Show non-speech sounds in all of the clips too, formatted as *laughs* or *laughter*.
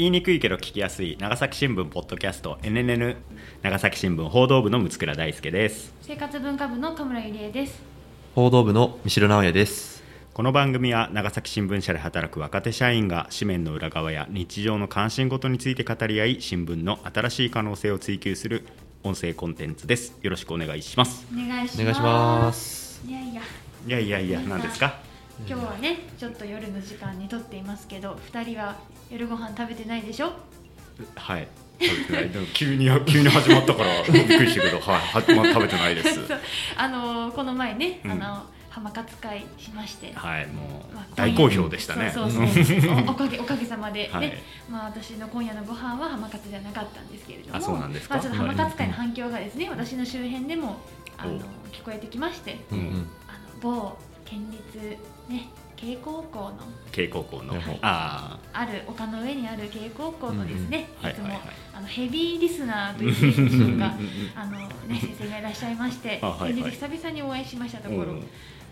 言いにくいけど聞きやすい長崎新聞ポッドキャスト NNN 長崎新聞報道部の六倉大輔です。生活文化部の田村ゆりえです。報道部の三城直也です。この番組は長崎新聞社で働く若手社員が紙面の裏側や日常の関心事について語り合い新聞の新しい可能性を追求する音声コンテンツです。よろしくお願いします。お願いします。お願いします。いやいやいや。いやいや何ですか？今日はねちょっと夜の時間に撮っていますけど二人は夜ご飯食べてないでしょ？はい。食べてない。で *laughs* も急に急に始まったから *laughs* びっくりしたけどはい。はまだ食べてないです。*laughs* あのこの前ね、うん。あの浜活会しまして、はいもうまあ大好評でしたね。そうそうそうおおかげおかげさまで、はい。ねまあ、私の今夜のご飯は浜活じゃなかったんですけれどもあそうなんですか？まあ、ちょっと浜活会の反響がですね、私の周辺でもあのお。聞こえてきましてうんうん。あの某県立ね慶高校の。慶高校の、はいああ。る丘の上にある慶高校のですね、いつも、うん。いはいはい。あのヘビーリスナーといいでしょあの、ね、先生がいらっしゃいましてあはい久々にお会いしましたところ、うん。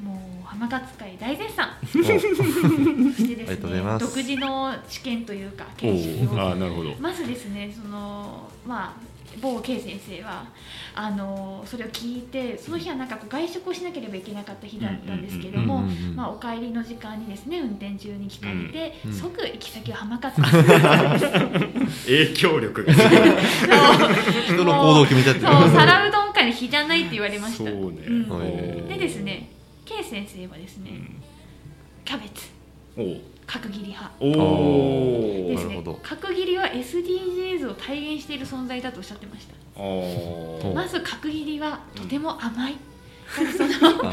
もう浜勝会大絶賛。おそしてでありがすねとうございます。独自の知見というかお研修を。おあなるほど。まずですねそのまあ某 K 先生はあのそれを聞いてその日はなんかこう外食をしなければいけなかった日だったんですけども、お帰りの時間にですね運転中に聞かれて、うんうん即行き先を浜勝に影響力が人の行動を決めちゃってるそう皿うどん界の日じゃないって言われましたでですね K 先生はですね、キャベツうん角切り派。おですね。角切りは SDGs を体現している存在だとおっしゃってました。まず角切りはとても甘い、なんかそのあ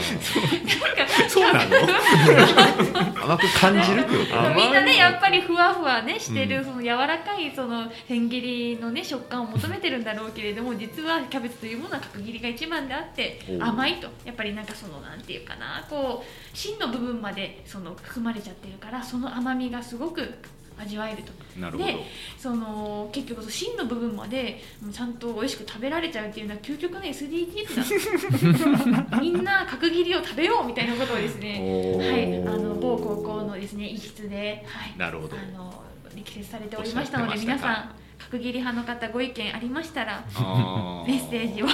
そうなの？ー甘く感じるってこと？みんなねやっぱりふわふわねしてる、うん。その柔らかいその千切りのね食感を求めてるんだろうけれども実はキャベツというものは角切りが一番であって甘いと。やっぱりなんかそのなんていうかなこう芯の部分までその含まれちゃってるからその甘みがすごく味わえると。なるほど。でその結局その芯の部分までちゃんと美味しく食べられちゃうっていうのは究極の SDGs なんですみんな角切りを食べようみたいなことをですねはい、あの某高校のですね一室で、はい、なるほど。あの力説されておりましたので皆さん角切り派の方ご意見ありましたらあメッセージを。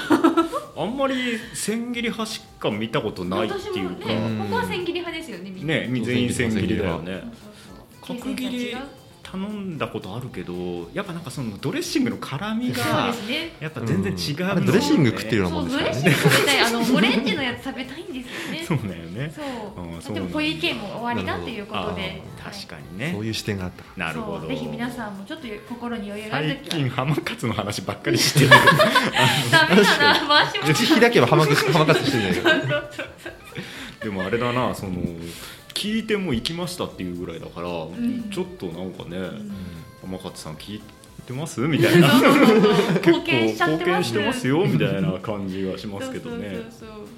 あんまり千切り派しか見たことないっていうか。ねうんここは千切り派ですよねね全員千切りだよね。そうそうそう角切り頼んだことあるけどやっぱなんかそのドレッシングの辛みが違うがそうですね。やっぱ全然違う、うん。ドレッシング食ってるようなそもんうドレッですからねシング食べたいあのオレンジのやつ食べたいんですよね。*laughs* そうだよね。そう。うんそうでも小池も終わりだっていうことで。確かにそうねいう視点があった。なるほど。そうぜひ皆さんもちょっと心に余裕がある最近浜勝の話ばっかりしてる。*laughs* ダメだな回しも。口開けば浜口浜勝してるじゃないかそうそうそう。でもあれだなその聞いても行きましたっていうぐらいだから、ん。ちょっとなんかね、うん。浜勝さん聞いてます？みたいな。*laughs* 結構貢献しちゃって貢ますよみたいな感じがしますけどね。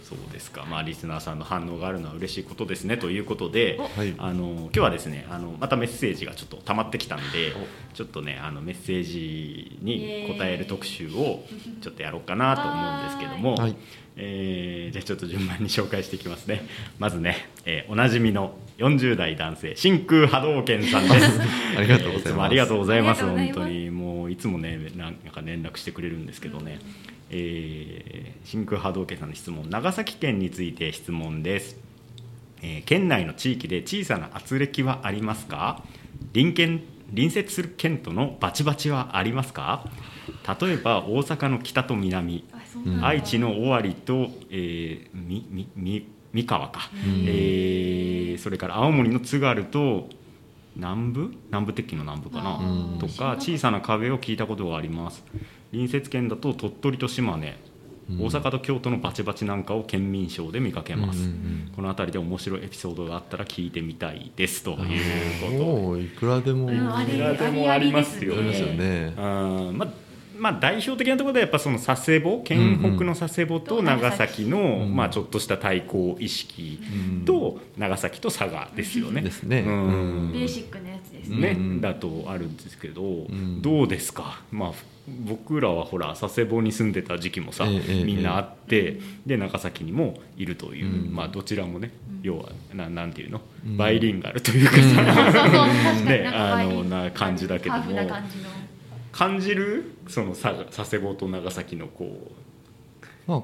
そうですか。まあリスナーさんの反応があるのは嬉しいことですねということであの今日はですねあのまたメッセージがちょっと溜まってきたんでちょっとねあのメッセージに答える特集をちょっとやろうかなと思うんですけども、はいえーじゃあちょっと順番に紹介していきますね。まずね、えーおなじみの40代男性真空波動拳さんです。*laughs* ありがとうございます。つもありがとうございます。ありがとうございます。本当にもういつもねなんか連絡してくれるんですけどね、えー真空波動拳さんの質問。長崎県について質問です、えー県内の地域で小さな圧力はありますか？隣県隣接する県とのバチバチはありますか？例えば大阪の北と南愛知の尾張と、えー、みみみ三河か、ん。えーそれから青森の津軽と南部？南部鉄器の南部かな、うん。とか小さな壁を聞いたことがあります。隣接県だと鳥取と島根、うん。大阪と京都のバチバチなんかを県民賞で見かけます、うんうんうん。この辺りで面白いエピソードがあったら聞いてみたいです。ということ。もういくらでもいくらでもありますよね。うん。まあまあ、代表的なところでやっぱその佐世保県北の佐世保とうん長崎の、うんまあ、ちょっとした対抗意識と長崎と佐賀ですよね。ですね。うん。うん。ベーシックなやつですね。ね、うん。だとあるんですけど、ん。どうですか、まあ、僕らはほら佐世保に住んでた時期もさ、みんなあって、で長崎にもいるという、うん。まあ、どちらもね、要はななんていうの、うん。バイリンガルというかうん。さ、ねあのな感じだけども。ハーフな感じる？そのさ佐世保と長崎のこう。まあ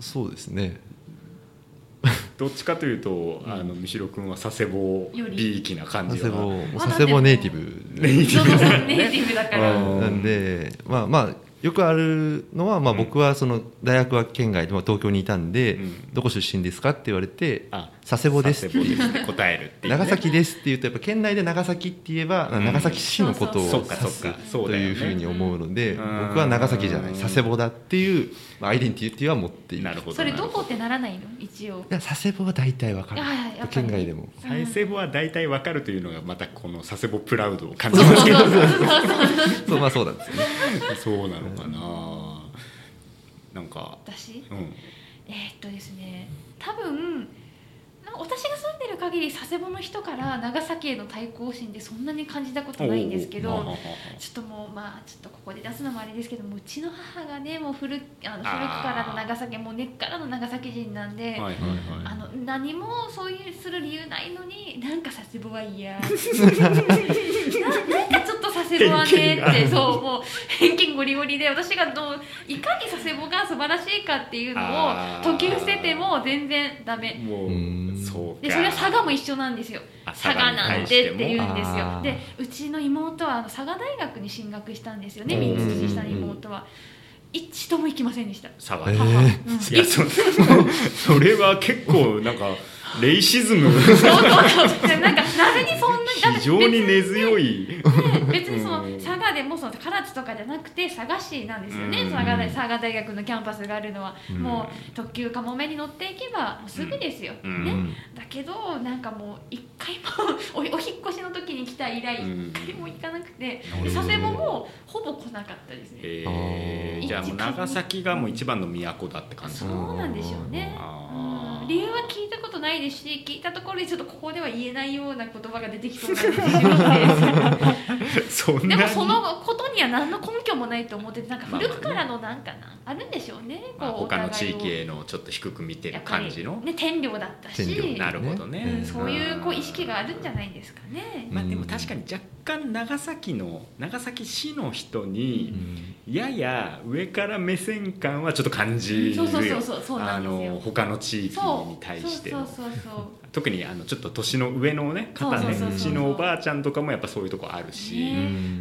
そうですね。*laughs* どっちかというと、あの三代君は佐世保よりびいきな感じは。佐世保もうまだ佐世保ネイティブネイティブ。*laughs* だねネイティブだから。うん。なんでまあまあよくあるのは、まあ、うん。僕はその大学は県外で、まあ、東京にいたんで、うん。どこ出身ですかって言われてあ佐世保です。って答えるっていうね、長崎ですって言うとやっぱ県内で長崎って言えば、うん。長崎市のことをそう指すかそうか。そうだよねというふうに思うので、うん。僕は長崎じゃない。佐世保だっていう、まあ、アイデンティティは持っている。なるほどそれどこってならないの？一応。佐世保は大体わかる。県外でも佐世保は大体わかる。というのがまたこの佐世保プラウドを感じそうますけどそうそうそうそう。そうまあそうなん。ですよねそうなのかな。なんか私？うん。えーっとですね多分私が住んでる限り佐世保の人から長崎への対抗心でそんなに感じたことないんですけどちょっともうまあちょっとここで出すのもあれですけどもうちの母がねもう古あの古くからの長崎もう根っからの長崎人なんで、はいはいはい。あの何もそういうする理由ないのになんか佐世保は嫌。*laughs* ななんか佐世保はねってそうもう偏見ゴリゴリで私がどういかに佐世保が素晴らしいかっていうのを解き伏せても全然ダメ。もうそうか。でそれは佐賀も一緒なんですよ。あ佐賀なんてって言うんですよ。でうちの妹はあの佐賀大学に進学したんですよねうん。3つ年下の妹は。一度も行きませんでした。佐賀、えー。母、うん。いやそそれは結構なんかレイシズム。そうそうそう。でなんかなぜにそん非常に根強い。ね別にそのうん。佐賀でもその唐津とかじゃなくて佐賀市なんですよね、うん。佐賀大佐賀大学のキャンパスがあるのは、うん。もう特急かもめに乗っていけばもうすぐですよ、うん。ね。うんだけどなんかもう一回も *laughs* おお引っ越しの時に来た以来うん。一回も行かなくて、佐世保もほぼ来なかったですね、えー、じゃあもう長崎がもう一番の都だって感じ。そうなんでしょうね、理由は聞いたことないですし聞いたところでちょっとここでは言えないような言葉が出てきそう *laughs* そんなに？でもそのことには何の根拠もないと思っててなんか古くからのなんかな、あるんでしょうねまあ、こう他の地域へのちょっと低く見てる感じの、ね天領だったし。天領。なるほどね、うんそういうこう意識があるんじゃないですかね、まあ、でも確かに若干長崎の長崎市の人にやや上から目線感はちょっと感じるよそうそうそうそうそうなあん。ですよの他の地域に対してのそうそうそうそう特にあのちょっと年の上のね方ねそうちのおばあちゃんとかもやっぱそういうとこあるし、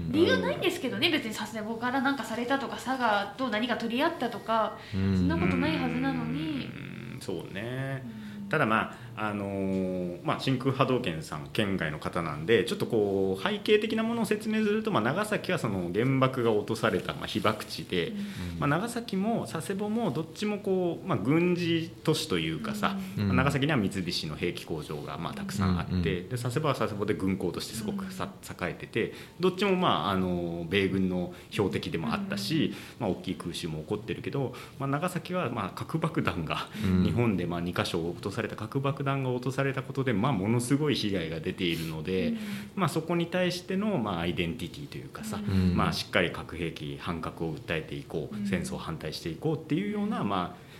理由ないんですけどね別に佐世保からなんかされたとか佐賀と何か取り合ったとか、うんそんなことないはずなのに。うん。そうね。うん。ただまああのーまあ、真空波動拳さん県外の方なんでちょっとこう背景的なものを説明すると、まあ、長崎はその原爆が落とされた、まあ、被爆地で、まあ、長崎も佐世保もどっちもこう、まあ、軍事都市というかさ、うん。まあ長崎には三菱の兵器工場がまあたくさんあって、うんうんで佐世保は佐世保で軍港としてすごくさ栄えててどっちも、まあ、あの米軍の標的でもあったし、まあ、大きい空襲も起こってるけど、まあ、長崎はまあ核爆弾がうん。日本でまあ2箇所落とされた核爆弾が落とされたことで、まあ、ものすごい被害が出ているので、うん。まあ、そこに対してのまあアイデンティティというかさ、うん。まあ、しっかり核兵器反核を訴えていこう、うん。戦争を反対していこうっていうような、まあ、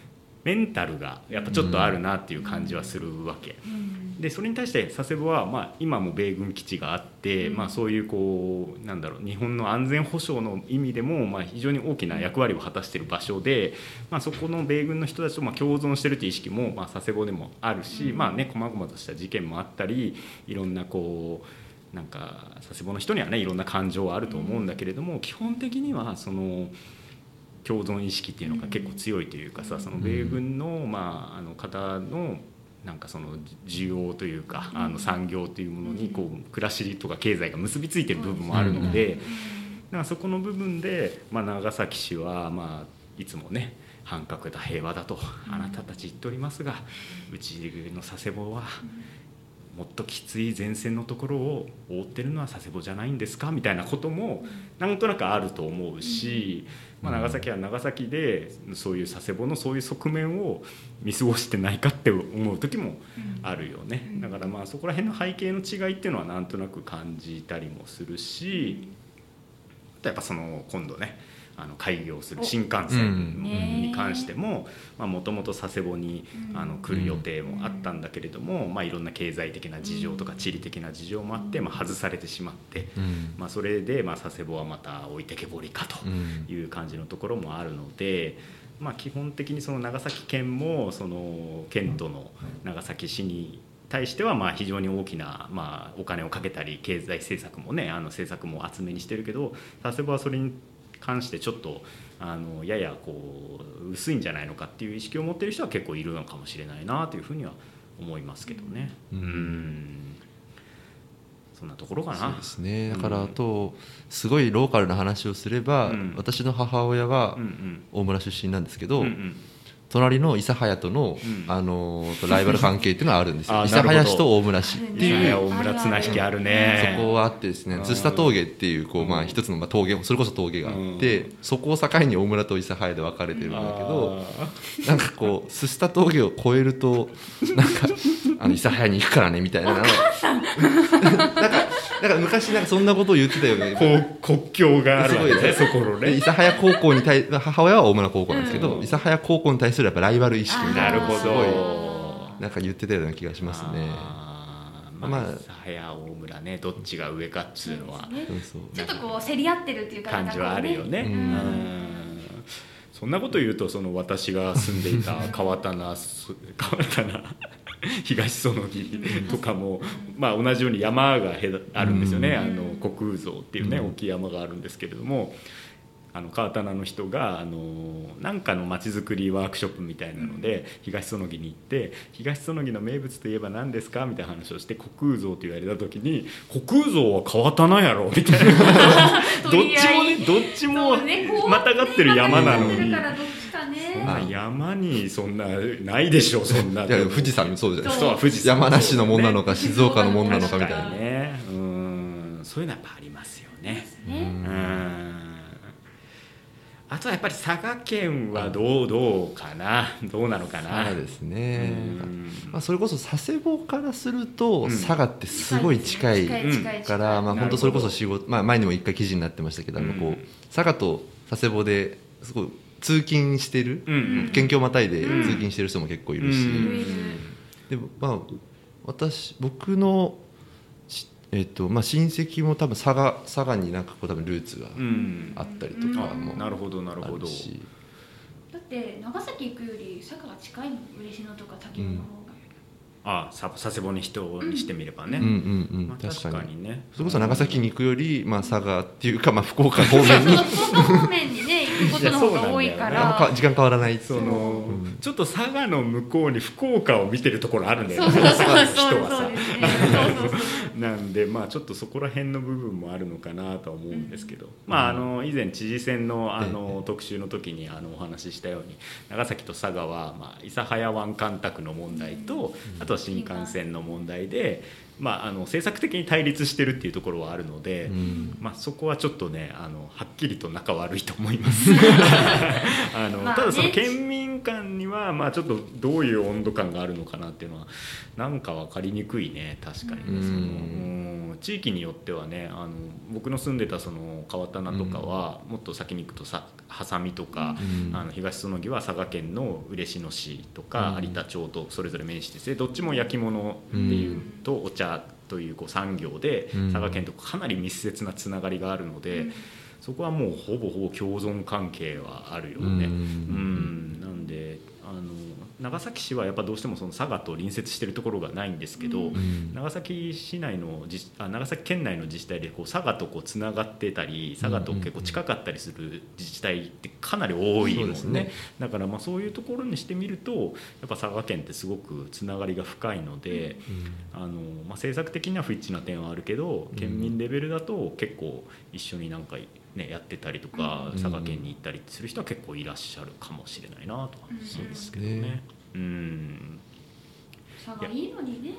メンタルがやっぱちょっとあるなっていう感じはするわけ。うんでそれに対して佐世保は、まあ、今も米軍基地があって、うんまあ、そういうこうなんだろう日本の安全保障の意味でも、まあ、非常に大きな役割を果たしている場所で、まあ、そこの米軍の人たちとまあ共存してるという意識も、まあ、佐世保でもあるし、うんまあね細々とした事件もあったりいろんなこうなんか佐世保の人にはねいろんな感情はあると思うんだけれども、基本的にはその。共存意識っていうのが結構強いというかさ、うん。その米軍の,、まあ、あの方のなんかその需要というか、あの産業というものにこう暮らしとか経済が結びついてる部分もあるので、だからそこの部分で、まあ、長崎市は、まあ、いつもね反核だ平和だとあなたたち言っておりますがうちの佐世保はもっときつい前線のところを覆ってるのは佐世保じゃないんですか？みたいなこともなんとなくあると思うし、まあ、長崎は長崎でそういう佐世保のそういう側面を見過ごしてないかって思う時もあるよね、だからまあそこら辺の背景の違いっていうのはなんとなく感じたりもするしあとやっぱその今度ねあの開業する新幹線に関してももともと佐世保にあの来る予定もあったんだけれども、まあ、いろんな経済的な事情とか地理的な事情もあって、まあ、外されてしまって、まあ、それでまあ佐世保はまた置いてけぼりかという感じのところもあるので。まあ、基本的にその長崎県もその県都の長崎市に対してはまあ非常に大きなまあお金をかけたり経済政策もねあの政策も厚めにしてるけど佐世保はそれに関してちょっとあのややこう薄いんじゃないのかっていう意識を持ってる人は結構いるのかもしれないなというふうには思いますけどね。うん。うん。そんなところかな？そうですね。だからあとすごいローカルな話をすれば、うん。私の母親は大村出身なんですけど、うんうん隣の諫早との、うん。あのライバル関係っていうのはあるんですよ。*laughs* あ諫早市と大村市っていいう、大村綱引きあるね。そこはあってですねうん。津下峠っていうこう、まあ、一つのまあ峠それこそ峠があって、うん。そこを境に大村と諫早で分かれてるんだけどあ *laughs* なんかこう津下峠を越えるとなんかあの諫早に行くからねみたいな *laughs* なんかなんかなんか昔なんかそんなことを言ってたよね。ーこう国境があるわけねすそこのね。で諫早高校に対母親は大村高校なんですけど、うん。諫早高校に対するやっぱライバル意識みたないるほなすごいど。なんか言ってたような気がしますね。ままあ早大村ねどっちが上かっつうのは。ねちょっとこう競り合ってるっていうか感じはあるよね。うん。うん。そんなこと言うとその私が住んでいた川棚す川棚 *laughs* 東園木とかも、まあ、同じように山があるんですよね、うん。あの虚空像っていうね、うん。大きい山があるんですけれどもあの川棚の人があのなんかのまちづくりワークショップみたいなので、東園木に行って東園木の名物といえば何ですかみたいな話をして虚空像って言われた時に虚空像は川棚やろみたいな。*laughs* どっちもねどっちもまたがってる山なのにそんな山にそんなないでしょそんな。いや富士山もそうじゃない。ですかそう富士山。山梨のもんなのか静岡のもんなのかみたいな。にね。うん。そういうのはやっぱありますよね。ね。うん。あとはやっぱり佐賀県はどうどうかな。どうなのかな。そうですね。うん。まあ、それこそ佐世保からするとうん。佐賀ってすごい近い。から、まあ、なるほど。本当それこそ仕事、まあ、前にも一回記事になってましたけど、あのこううん。佐賀と佐世保ですごい通勤してる、うんうん。県境またいでうん。通勤してる人も結構いるし、でもまあ私僕のしえっとまあ、親戚も多分佐賀佐賀になんかこう多分ルーツがうん。あったりとかもなるほどなるあほど。るし、だって長崎行くより佐賀が近いもん。嬉野とか滝野の方が、あさ佐世保に人にしてみればね、うんうんうん。まあ、確かに。ね。それこそ長崎に行くより、まあ、佐賀っていうか、まあ、*laughs* 福岡方面に。その方面にね行くことの方が多いから。時間変わらないっていそうの、うん。ちょっと佐賀の向こうに福岡を見てるところあるんだよね人はさ。*laughs* なんでまあちょっとそこら辺の部分もあるのかなとは思うんですけど、まああの以前知事選のあの特集の時にあのお話ししたように長崎と佐賀はまあ諫早湾干拓の問題とあとと新幹線の問題でまああの政策的に対立してるっていうところはあるので。うん。まあ、そこはちょっとねあのはっきりと仲悪いと思います。*laughs* *laughs* あの、まあね。ただその県民間には、まあ、ちょっとどういう温度感があるのかなっていうのはなんか分かりにくいね確かにね。うん。そのうん地域によってはねあの僕の住んでたその川棚とかは、もっと先に行くとさ波佐見とか、うん。あの東園木は佐賀県の嬉野市とか、うん。有田町とそれぞれ面しててどっちも焼き物っていうとお茶というこう産業でうん。佐賀県とかなり密接なつながりがあるので、そこはもうほぼほぼ共存関係はあるよね。ううんん。なんであの長崎市はやっぱどうしてもその佐賀と隣接してるところがないんですけど、うん。長崎市内の自あ長崎県内の自治体でこう佐賀とこうつながってたり佐賀と結構近かったりする自治体ってかなり多いもんね,、そうですね。だからまあそういうところにしてみるとやっぱ佐賀県ってすごくつながりが深いので、あのまあ、政策的には不一致な点はあるけど県民レベルだと結構一緒になんか、ね、やってたりとか、うん佐賀県に行ったりする人は結構いらっしゃるかもしれないなとはうんそうですけどね。ね。うん。佐賀いいのにね。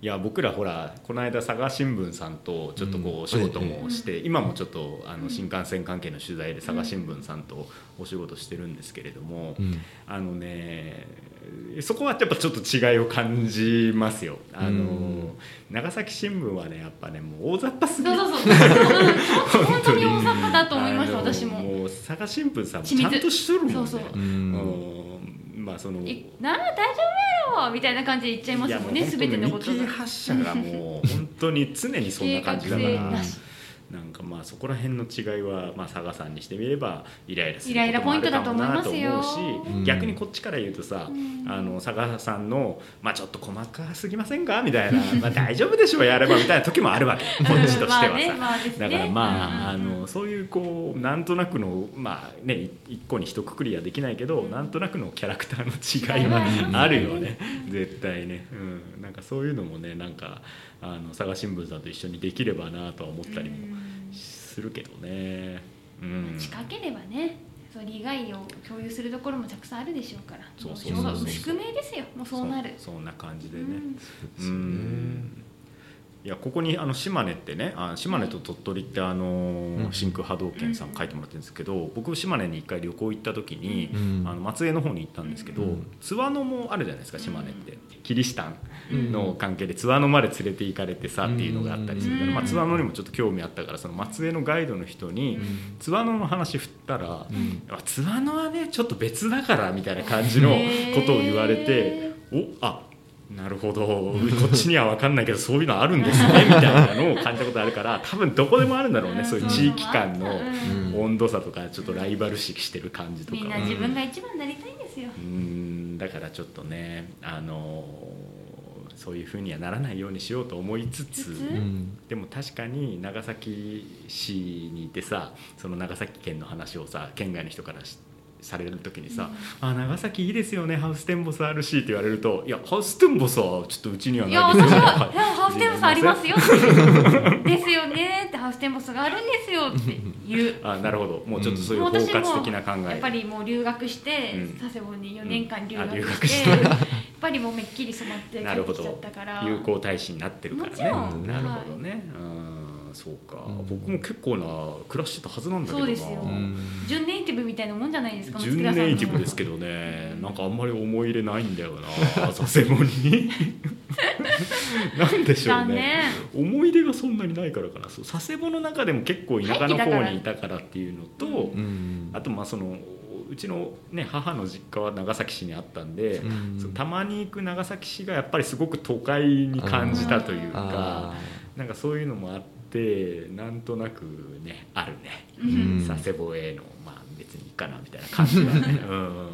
いや僕らほらこの間佐賀新聞さんとちょっとこう仕事もして、う今もちょっとあの新幹線関係の取材で佐賀新聞さんとお仕事してるんですけれども、うん。あのねそこはやっぱちょっと違いを感じますよ。あの、うん。長崎新聞はねやっぱねもう大雑把すぎそうそうそう。うん本当に大雑把だと思いました私も。もう佐賀新聞さんもちゃんとしとるもんね。そうそう。ううん。んまあその。いなあ大丈夫やろみたいな感じで言っちゃいますもんねいやもう全てのことが。発車がもう本当に常にそんな感じだ *laughs* からなんかまあそこら辺の違いはまあ佐賀さんにしてみればイライラするイライラこともあるかもなとポイントだと思いますよ。思うし、うん逆にこっちから言うとさ、うん。あの佐賀さんのまあちょっと細かすぎませんか？みたいなまあ大丈夫でしょうやればみたいな時もあるわけ。*laughs* こっちとしてはさ。ねまあね。だからまあ,、あのそういうこうなんとなくのまあねい一個に一括りはできないけど、なんとなくのキャラクターの違いはあるよね、絶対ね、うん、なんかそういうのもねなんかあの佐賀新聞さんと一緒にできればなとは思ったりもうんするけどね。うん、近ければねそう利害を共有するところもたくさんあるでしょうから。そうもそうそうそう。宿命ですよ。もうそうなる。そそんな感じでね。うん。うんいやここにあの島根ってねあ島根と鳥取ってあの、うん。真空波動拳さん書いてもらってるんですけど、僕島根に一回旅行行った時に、うん。あの松江の方に行ったんですけど、うん。津和野もあるじゃないですか島根って。キリシタうん。ンの関係で津和野まで連れて行かれてさっていうのがあったりするから、うん。まあ、津和野にもちょっと興味あったからその松江のガイドの人にうん。津和野の話振ったら津和野はねちょっと別だからみたいな感じのことを言われてへおあなるほど。こっちには分かんないけどそういうのあるんですねみたいなのを感じたことあるから多分どこでもあるんだろうねそういう地域間の温度差とかちょっとライバル視してる感じとか。はみんな自分が一番になりたいんですよ。うーん。だからちょっとねあのそういうふうにはならないようにしようと思いつつ？うん。でも確かに長崎市にいてさその長崎県の話をさ県外の人からしされる時にさ「あ長崎いいですよねハウステンボスあるし」って言われると「いやハウステンボスはちょっとうちにはいやないですよね」私は「い。やハウステンボスありますよ」*laughs* ですよねってハウステンボスがあるんですよって言う。*laughs* あなるほど。もうちょっとそういう包括的な考え。やっぱりもう留学してうん。佐世保に4年間留学しして。てやっぱりもうめっきり染まって帰なるほってきちゃどったから。友好大使になってるからね。ん。なるほどね。うんそうか。うん。僕も結構な暮らしてたはずなんだけどな。そうですよ。うん。準ネイティブみたいなもんじゃないですか準ネイティブですけどね。なんかあんまり思い入れないんだよな佐世保に。*laughs* なんでしょうね。残念。思い出がそんなにないからかな。佐世保の中でも結構田舎の方にいたからっていうのと、うん。あとまあそのうちの、ね、母の実家は長崎市にあったんで、うん。たまに行く長崎市がやっぱりすごく都会に感じたというかあなんかそういうのもあってなんとなくねあるね、うん。うん佐世保へのまあ別にいいかなみたいな感じはね。*laughs* うん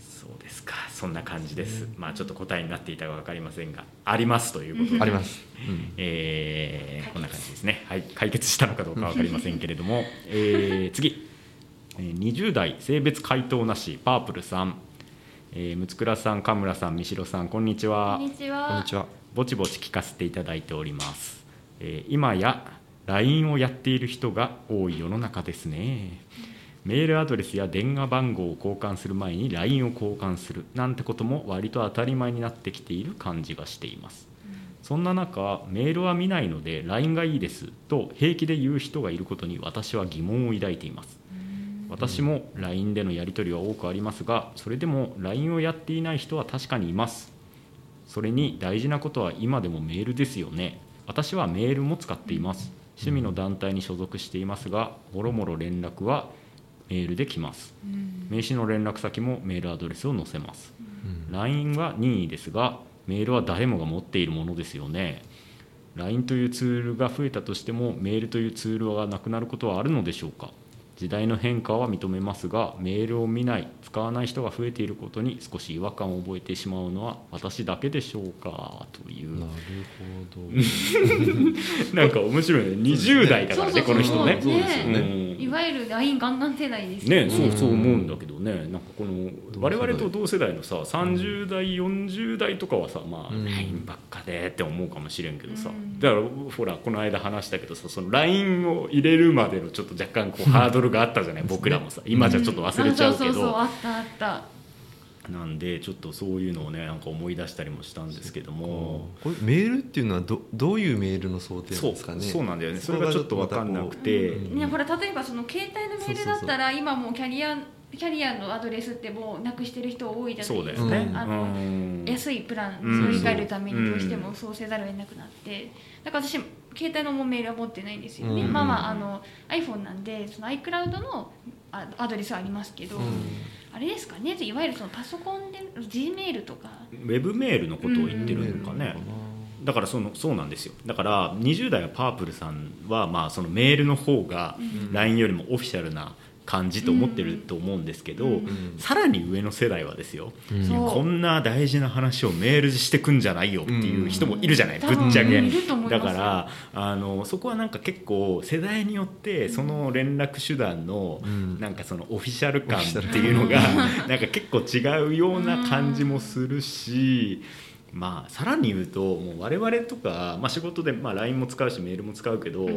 そうですか。そんな感じです。まあちょっと答えになっていたか分かりませんがありますということで。ーあります。うん。えーこんな感じですね、はい、解決したのかどうか分かりませんけれども、*laughs* えー次、えー20代性別回答なしパープルさん、えー、六倉さん、神村さん、三代さん、こんにちこは。こんはにちは。ぼちぼち聞かせていただいております、え今や LINE をやっている人が多い世の中ですね。メールアドレスや電話番号を交換する前に LINE を交換するなんてことも割と当たり前になってきている感じがしています。そんな中メールは見ないので LINE がいいですと平気で言う人がいることに私は疑問を抱いています。私も LINE でのやり取りは多くありますがそれでも LINE をやっていない人は確かにいます。それに大事なことは今でもメールですよね。私はメールも使っています。趣味の団体に所属していますがもろもろ連絡はメールで来ます。名刺の連絡先もメールアドレスを載せます。うん。LINE は任意ですがメールは誰もが持っているものですよね。LINE というツールが増えたとしてもメールというツールがなくなることはあるのでしょうか？時代の変化は認めますがメールを見ない使わない人が増えていることに少し違和感を覚えてしまうのは私だけでしょうかという。なるほど。*laughs* なんか面白いね。20代だからねこの人ね。そうですよね。うん。いわゆる LINE ガンガン世代ですよね、そうそう思うんだけどね。なんかこの我々と同世代のさ30代40代とかはさまあうん。LINE ばっかでって思うかもしれんけどさ。うん。だからほらこの間話したけどさその LINE を入れるまでのちょっと若干こうハードルがあったじゃない僕らもさ。今じゃちょっと忘れちゃうけんあそうそうそうどあったあったなんでちょっとそういうのをねなんか思い出したりもしたんですけども。これメールっていうのはどどういうメールの想定なんそうですかね？そうなんだよね。それがちょっと分かんなくて、うん。ね、ほら例えばその携帯のメールだったら今もうキャリアキャリアのアドレスってもうなくしてる人多いじゃないですか、ね、うんあのうん。安いプランうん。乗り換えるためにどうしてもそうせざるを得なくなって。だから私携帯のもメールは持ってないんですよね、うん。まあまああの iPhone なんでその iCloud のあアドレスはありますけど、うん。あれですかね。いわゆるそのパソコンで G メールとか。ウェブメールのことを言ってるのかね、だからそのそうなんですよ。だから20代はパープルさんはまあそのメールの方がうん。LINE よりもオフィシャルな感じと思ってると思うんですけど、うん。うんさらに上の世代はですようん。こんな大事な話をメールしてくんじゃないよっていう人もいるじゃない、多分ぶっちゃけ。いると思います。だからあのそこはなんか結構世代によってその連絡手段のうん。なんかそのオフィシャル感っていうのがなんか結構違うような感じもするし。まあ、さらに言うともう我々とか、まあ、仕事で、まあ、LINE も使うしメールも使うけど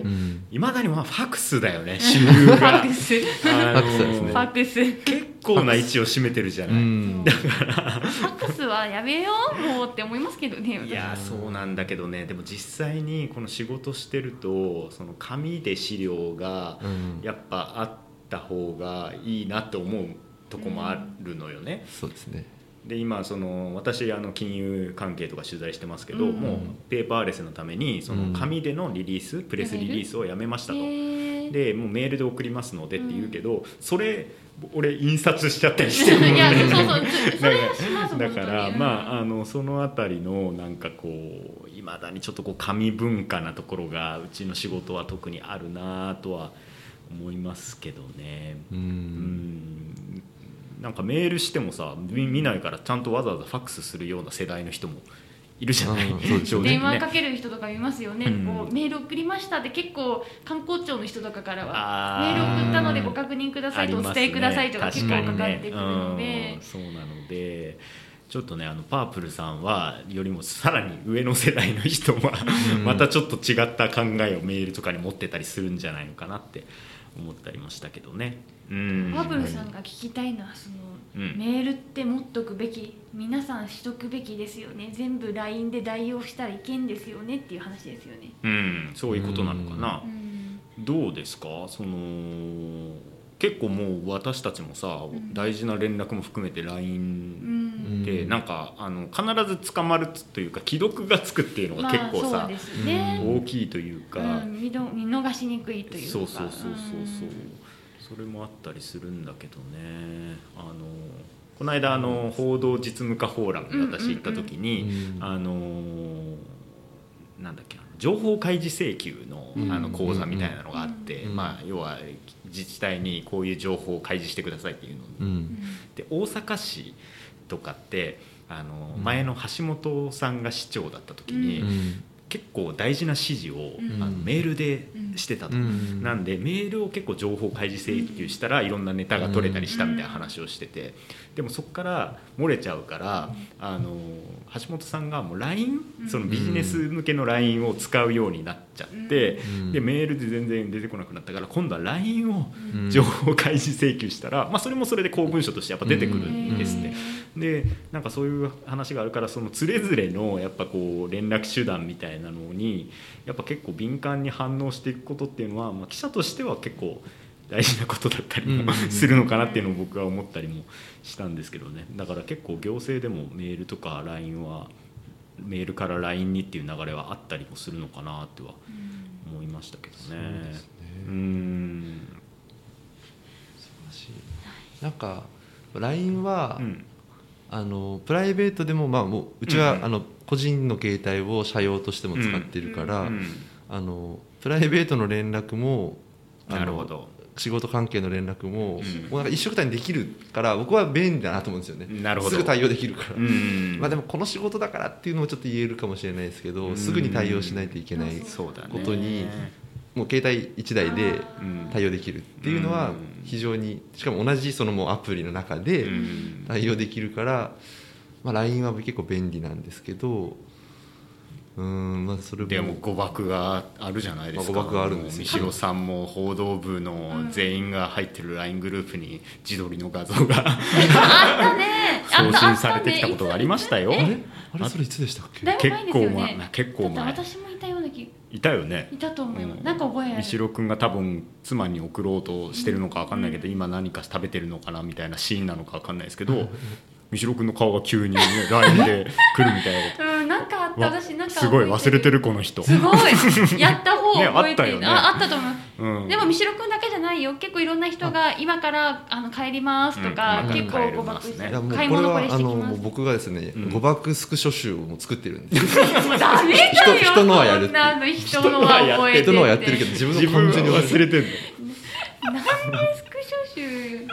いま、うん。だにまあファックスだよね主流ファがックス。あのファックスですね。ファックス。フ結構な位置を占めてるじゃない、うん。ァックスはやめようもうって思いますけどねいやそうなんだけどね。でも実際にこの仕事してるとその紙で資料がうん。やっぱあった方がいいなって思うとこもあるのよね。そうですねで今その私あの金融関係とか取材してますけど、うんもうペーパーレスのためにその紙でのリリース、プレスリリースをやめましたと。でもうメールで送りますのでって言うけど、それ俺印刷しちゃったりしてるので。*laughs* だからまああのそのあたりのなんかこういまだにちょっとこう紙文化なところがうちの仕事は特にあるなとは思いますけどね。ううんんなんかメールしてもさ見見ないからちゃんとわざわざファックスするような世代の人もいるじゃない？うんそうですよね。電話かける人とかいますよね、うん。こうメール送りましたって結構観光庁の人とかからはメール送ったのでご確認くださいとお伝えくださいとか結構かかってくるので、うん。そうなのでちょっとねあのパープルさんはよりもさらに上の世代の人はうん。またちょっと違った考えをメールとかに持ってたりするんじゃないのかなって思ったりもしたけどね。うんパブルさんが聞きたいのはその、うんメールって持っとくべき皆さんしとくべきですよね全部 LINE で代用したらいけんですよねっていう話ですよね。うん、そういうことなのかなう。んどうですか？その結構もう私たちもさ、ん。大事な連絡も含めてう LINE ん。で、うん。なんかあの必ず捕まるというか既読がつくっていうのがまあ結構さ、そうですね、大きいというか、うん、見逃しにくいというか。そうそうそうそうそう、ん。それもあったりするんだけどね。あのこの間あの報道実務家フォーラムに私行った時に、うん。あのなんだっけ情報開示請求のうん。あの講座みたいなのがあって、うん。まあ、要は自治体にこういう情報を開示してくださいっていうの。うん。で大阪市とかってあのうん前の橋本さんが市長だった時に、うん結構大事な指示を、うん。あのメールでしてたと、うん。なんでメールを結構情報開示請求したらいろんなネタが取れたりしたみたいな話をしてて。でもそこから漏れちゃうからあの橋本さんがもう LINE そのビジネス向けの LINE を使うようになっちゃってうん。でメールで全然出てこなくなったから今度は LINE をうん。情報開示請求したら、まあ、それもそれで公文書としてやっぱ出てくるんですね。でなんかそういう話があるからそのつれづれのやっぱこう連絡手段みたいなのにやっぱ結構敏感に反応していくことっていうのは、まあ、記者としては結構大事なことだったりもうんするのかなっていうのを僕は思ったりもしたんですけどね。だから結構行政でもメールとか LINE はメールから LINE にっていう流れはあったりもするのかなとは思いましたけどね。そうん。素晴らしい。なんか LINE は、うん。あのプライベートでも、まあ、もううちは、うんあの個人の携帯を社用としても使ってるから、うん。あのプライベートの連絡もあのなるほど仕事関係の連絡も,、うん。もうなんか一緒くたにできるから僕は便利だなと思うんですよね。なるほど。すぐ対応できるから、うん。まあ、でもこの仕事だからっていうのもちょっと言えるかもしれないですけど、うん。すぐに対応しないといけないそうだね。ことにもう携帯1台でうん対応できるっていうのはうん。非常にしかも同じそのもうアプリの中でうん。対応できるから、まあ、LINE は結構便利なんですけどうんまあそれも。でも誤爆があるじゃないですか、まあ誤爆があるんですよ。三代さんも報道部の全員が入ってる LINE グループに自撮りの画像が。あったね。*laughs* 送信されてきたことがありましたよ。あれ？あれ？それいつでしたっけ？結構前。結構前。私もいたような気。いたよね。いたと思います、うん。なんか覚えある。三代君が多分妻に送ろうとしてるのか分かんないけど、今何か食べてるのかなみたいなシーンなのか分かんないですけど三代君の顔が急に、ね、LINE で来るみたいなあったわ私なんかすごい忘れてるるこの人、すごい。やった方ね覚えてる、あったよね。ああったと思う。うん、でも三代君だけじゃないよ。結構いろんな人が今からあの帰りますとか、うん結構誤爆買いれ物これしてきはあのますもう僕がですね、うん。誤爆スクショ集を作ってるんです。ダメだよ。人人のはやる人のは覚えて人のはやってるけど自分の完全に忘れてる。なんでスクショ集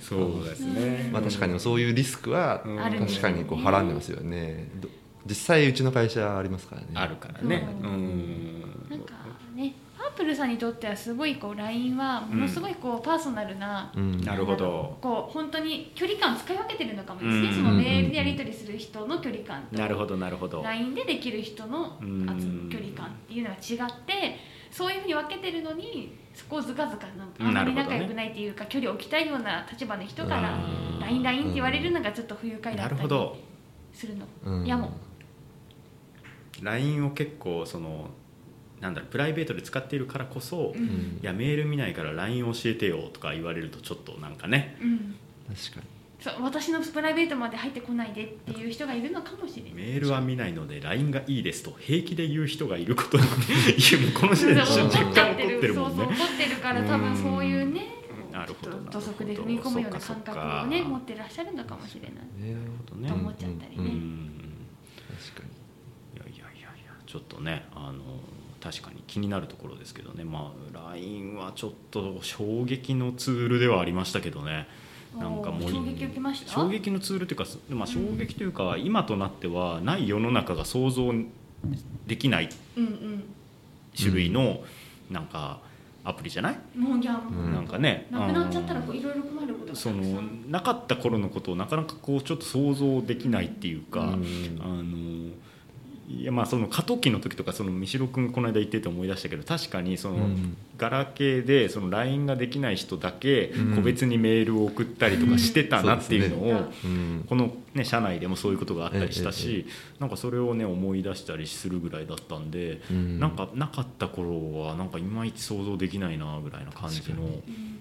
そうですね、まあ確かにそういうリスクはうん。あるんですよね。確かにこうはらんでますよね。ど実際うちの会社ありますからね。あるからね。ううん。なんかねパープルさんにとってはすごいこう LINE はものすごいこうパーソナルな、うん。なるほど。こう本当に距離感を使い分けてるのかもですね、うん。そのメールでやり取りする人の距離感となるほどなるほど。LINE でできる人の距離感っていうのが違ってそういうふうに分けてるのにそこをずかずかなんかあんまり仲良くないっていうか、距離を置きたいような立場の人からうん LINE、LINE って言われるのがちょっと不愉快だなったりるほどするの。うんいやもう LINE を結構そのなんだろうプライベートで使っているからこそ、いうん。やメール見ないから LINE 教えてよとか言われるとちょっとなんかね。うん。確かに。そう私のプライベートまで入ってこないでっていう人がいるのかもしれない。メールは見ないので LINE がいいですと平気で言う人がいることにいやもうこの時点でそう若怒っちゃ干怒ってるもんね。そうそう怒ってるから多分そういうねなるほど土足で踏み込むような感覚をね持ってらっしゃるのかもしれない。ねね。と思っちゃったりうね。ん確かにいやいやいやいやちょっとねあの確かに気になるところですけどね。まあ LINE はちょっと衝撃のツールではありましたけどね。なんかもう衝撃受けました？衝撃のツールというか、まあ、衝撃というか、今となってはない世の中が想像できないうん種類のなんかアプリじゃない、なんかねなくなっちゃったらいろいろ困ることそんのなかった頃のことをなかなかこうちょっと想像できないっていうか、うん。あのいやまあその過渡期の時とかその三代君がこの間言ってて思い出したけど確かにその、うん。ガラケーでその LINE ができない人だけうん。個別にメールを送ったりとかしてたなっていうのを、うん。この、ね、社内でもそういうことがあったりしたええし、なんかそれをね思い出したりするぐらいだったんで、うん。なんかなかった頃はなんかいまいち想像できないなぐらいな感じの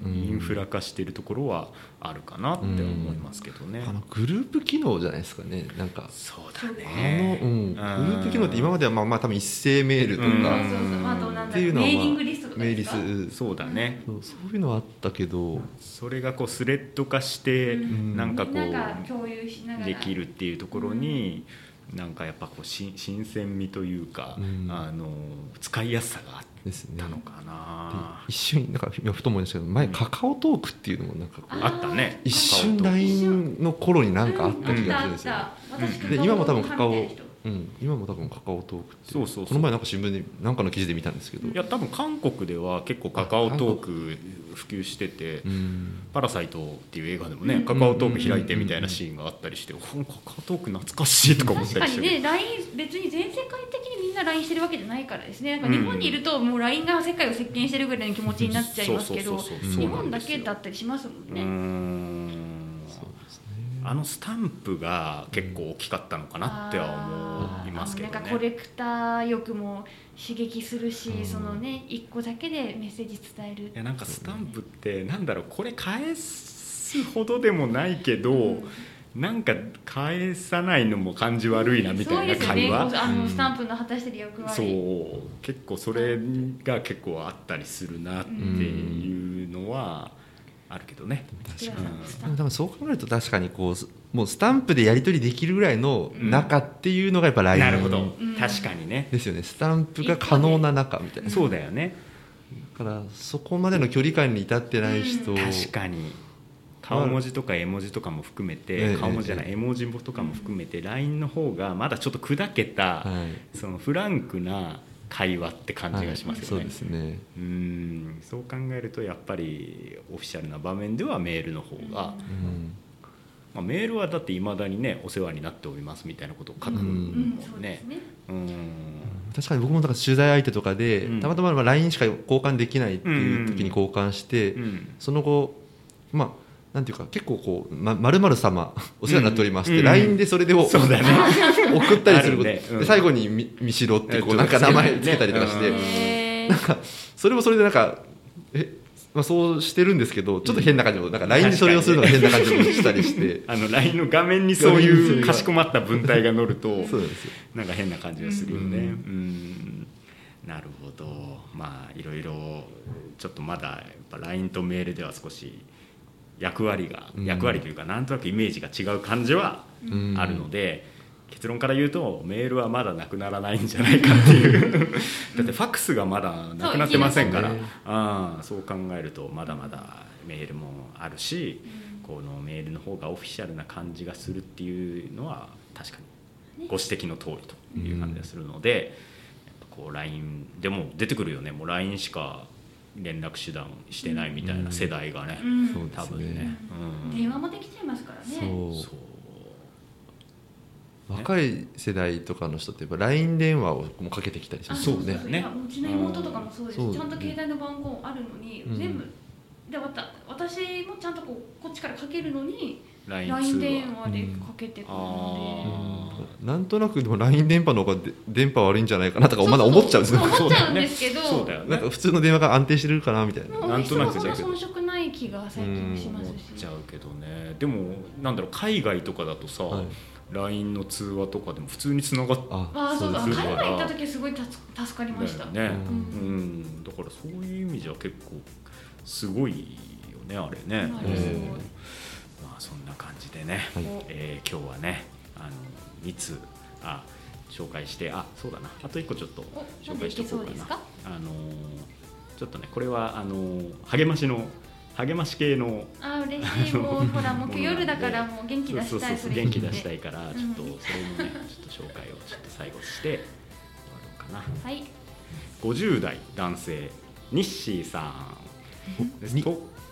うん。インフラ化してるところはあるかなって思いますけどね。あのグループ機能じゃないですかねなんか。そうだあの、ねうん、グルー。プ機能って今まではまあまあ多分一斉メールとう。んか、っていううのは、まあメーリングリストとかメーリですかスそうだね。そうそういうのはあったけど、それがこうスレッド化してうんなんかこう共有しながらできるっていうところになんかやっぱこうし新鮮味というかうんあの使いやすさがあっですね。たのかでな一瞬なんか今ふと思いましたけど前うんカカオトークっていうのもなんかああったね。一瞬 LINE の頃になんかあった気がするんですよ、うんで今も多分カカオうん、今も多分カカオトークってそうそうそう。この前なんか新聞でなんかの記事で見たんですけど。いや多分韓国では結構カカオトーク普及しててうん「パラサイト」っていう映画でもねうんカカオトーク開いてみたいなシーンがあったりしておカカオトーク懐かしいとか思っ確かにたりして。ね LINE 別に全世界的にみんな LINE してるわけじゃないからですね。なんか日本にいるともう LINE が世界を席巻してるぐらいの気持ちになっちゃいますけど日本だけだったりしますもんねあのスタンプが結構大きかったのかなっては思いますけどあーあのなんかコねレクター欲も刺激するし、うん。そのね一個だけでメッセージ伝える。いやなんかスタンプってなんだろうこれ返すほどでもないけど、うん。なんか返さないのも感じ悪いなみたいな会話。こうあのうん。スタンプの果たしてる役割そう。結構それが結構あったりするなっていうのはあるけどね、確かに。うん。スでもそう考えると確かにこうもうスタンプでやり取りできるぐらいの中っていうのがやっぱ LINE、なるほど、うん。確かにね。ですよね。スタンプが可能な中みたいな。そうだよね。だからそこまでの距離感に至ってない人、確かに。顔文字とか絵文字とかも含めえてえ顔文字じゃない絵文字とかも含めて LINE の方がまだちょっと砕けたはい。そのフランクな会話って感じがしますよね。はいそうですね。うん。そう考えるとやっぱりオフィシャルな場面ではメールの方がうん。まあ、メールはだっていまだにねお世話になっておりますみたいなことを書くもうんね。確かに僕もなんか取材相手とかで、うん。たまたままあ LINE しか交換できないっていう時に交換して、うん。その後まあなんていうか結構こう「まるまる様お世話になっております」ってうん。LINE でそれでをそうだよね。*laughs* 送ったりすることで。最後にみ「みしろ」ってこえっとうなんか名前つけたりとかして、なんかそれもそれでなんかえ、まあ、そうしてるんですけどちょっと変な感じもなんか LINE でそれをするのが変な感じもしたりして。*laughs* あの LINE の画面にそういうかしこまった文体が載ると *laughs* そうなんですよ。なんか変な感じがするよね。ううん。んなるほど。まあいろいろちょっとまだやっぱ LINE とメールでは少し役割が、うん。役割というかなんとなくイメージが違う感じはうん。あるので、結論から言うとメールはまだなくならないんじゃないかっていう。*laughs* だってファックスがまだなくなってませんから。そうあそう考えるとまだまだメールもあるし、このメールの方がオフィシャルな感じがするっていうのは確かにご指摘の通りという感じがするので、やっぱこう LINE でも出てくるよね。もう LINE しか連絡手段してないみたいな世代がね、うん。多分ね、うん。電話もできちゃいますからね。そう。そう。若い世代とかの人ってやっぱ LINE 電話をもうかけてきたりしあますよね。そうそうそう。ね。今うちの妹とかもそうです。そうちゃんと携帯の番号あるのに、うん全部でわた。私もちゃんとこうこっちからかけるのに LINE 電話でかけてくるのあなんとなくでも LINE 電波の方がで電波悪いんじゃないかなとかでまだ思っちゃうんですよ。そう思っちゃうんですけど。そうだよね。なんか普通の電話が安定してるかなみたいな。なんとなくそねんな遜色ない気が最近します思っし。ちゃうけどねでもなんだろう海外とかだとさ、はい。LINE の通話とかでも普通につながってああそうそうです海ね外行った時すごい助かりました、ね、ううんだからそういう意味じゃ結構すごいよねあれね、あそんな感じでね、はい。えー今日はねあの2つあ紹介してあそうだな。あと1個ちょっとお紹介しておこうかな。あのーちょっとねこれはあのー励ましの励まし系のあ嬉しい。もうほらもう今日夜だからもう元気出したいそうそうそうれ元気出したいからうん。ちょっとそれもねちょっと紹介をちょっと最後して終わろうかな。はい。50代男性ニッシーさん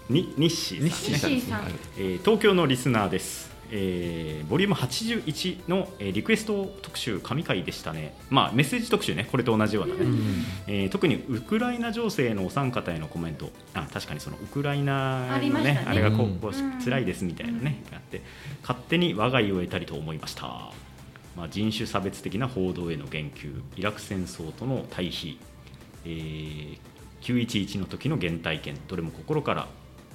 にニッシーさん。ねさん。はい。えー東京のリスナーです、えーボリューム81の、えーリクエスト特集神回でしたね。まあメッセージ特集ね。これと同じようなね、うんえー特にウクライナ情勢のお三方へのコメント。あ確かにそのウクライナのねね。あれがこう、うん。こううん辛いですみたいなね、あって勝手に我が家を得たりと思いました、まあ、人種差別的な報道への言及。イラク戦争との対比、えー911の時の原体験。どれも心から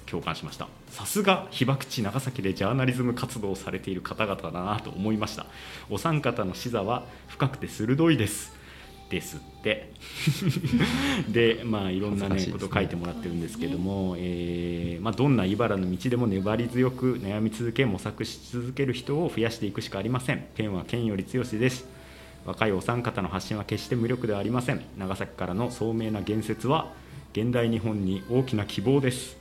共感しました。さすが被爆地長崎でジャーナリズム活動をされている方々だなと思いました。お三方の視座は深くて鋭いです。ですって。*laughs* でまあいろんな、ねね。ことを書いてもらってるんですけども、えーまあ、どんな茨の道でも粘り強く悩み続け模索し続ける人を増やしていくしかありません。ペンは剣より強しです。若いお三方の発信は決して無力ではありません。長崎からの聡明な言説は現代日本に大きな希望です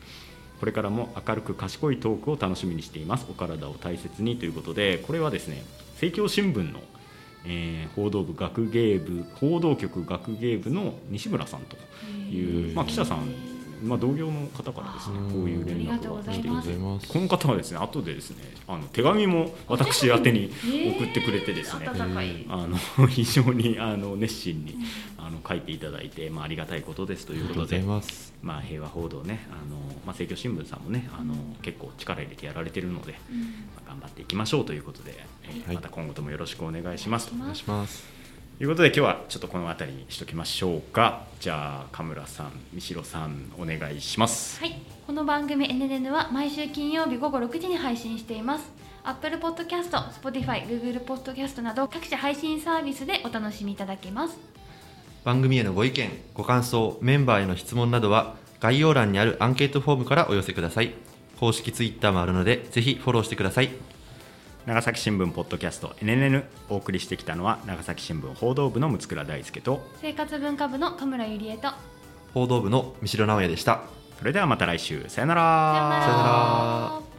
これからも明るく賢いトークを楽しみにしています。お体を大切にということでこれはですね政教新聞の、えー報道部学芸部報道局学芸部の西村さんという、まあ、記者さん、まあ、同業の方からですねうんこういう連絡が来ていますありがとうございます。この方はですね後でですねあの手紙も私宛てに送ってくれてですね、温かい、あの *laughs* 非常にあの熱心にあの書いていただいて、まあ、ありがたいことですとありがとうございうことでいます。まあ、平和報道ねあの、まあ、政教新聞さんもねあの、結構力入れてやられてるので、うん。まあ、頑張っていきましょうということで、えーはい。また今後ともよろしくお願いしますと。お願いしますいうことで今日はちょっとこの辺りにしときましょうかじゃあ神村さん三代さんお願いします。はい、この番組 NNN は毎週金曜日午後6時に配信しています。Apple Podcast、Spotify、Google Podcast など各種配信サービスでお楽しみいただけます。番組へのご意見ご感想メンバーへの質問などは概要欄にあるアンケートフォームからお寄せください公式ツイッターもあるのでぜひフォローしてください長崎新聞ポッドキャスト NNN お送りしてきたのは長崎新聞報道部の六倉大輔と生活文化部の神村ゆりえと、さ報道部の三代直哉でした。それではまた来週。さよなら。さよなら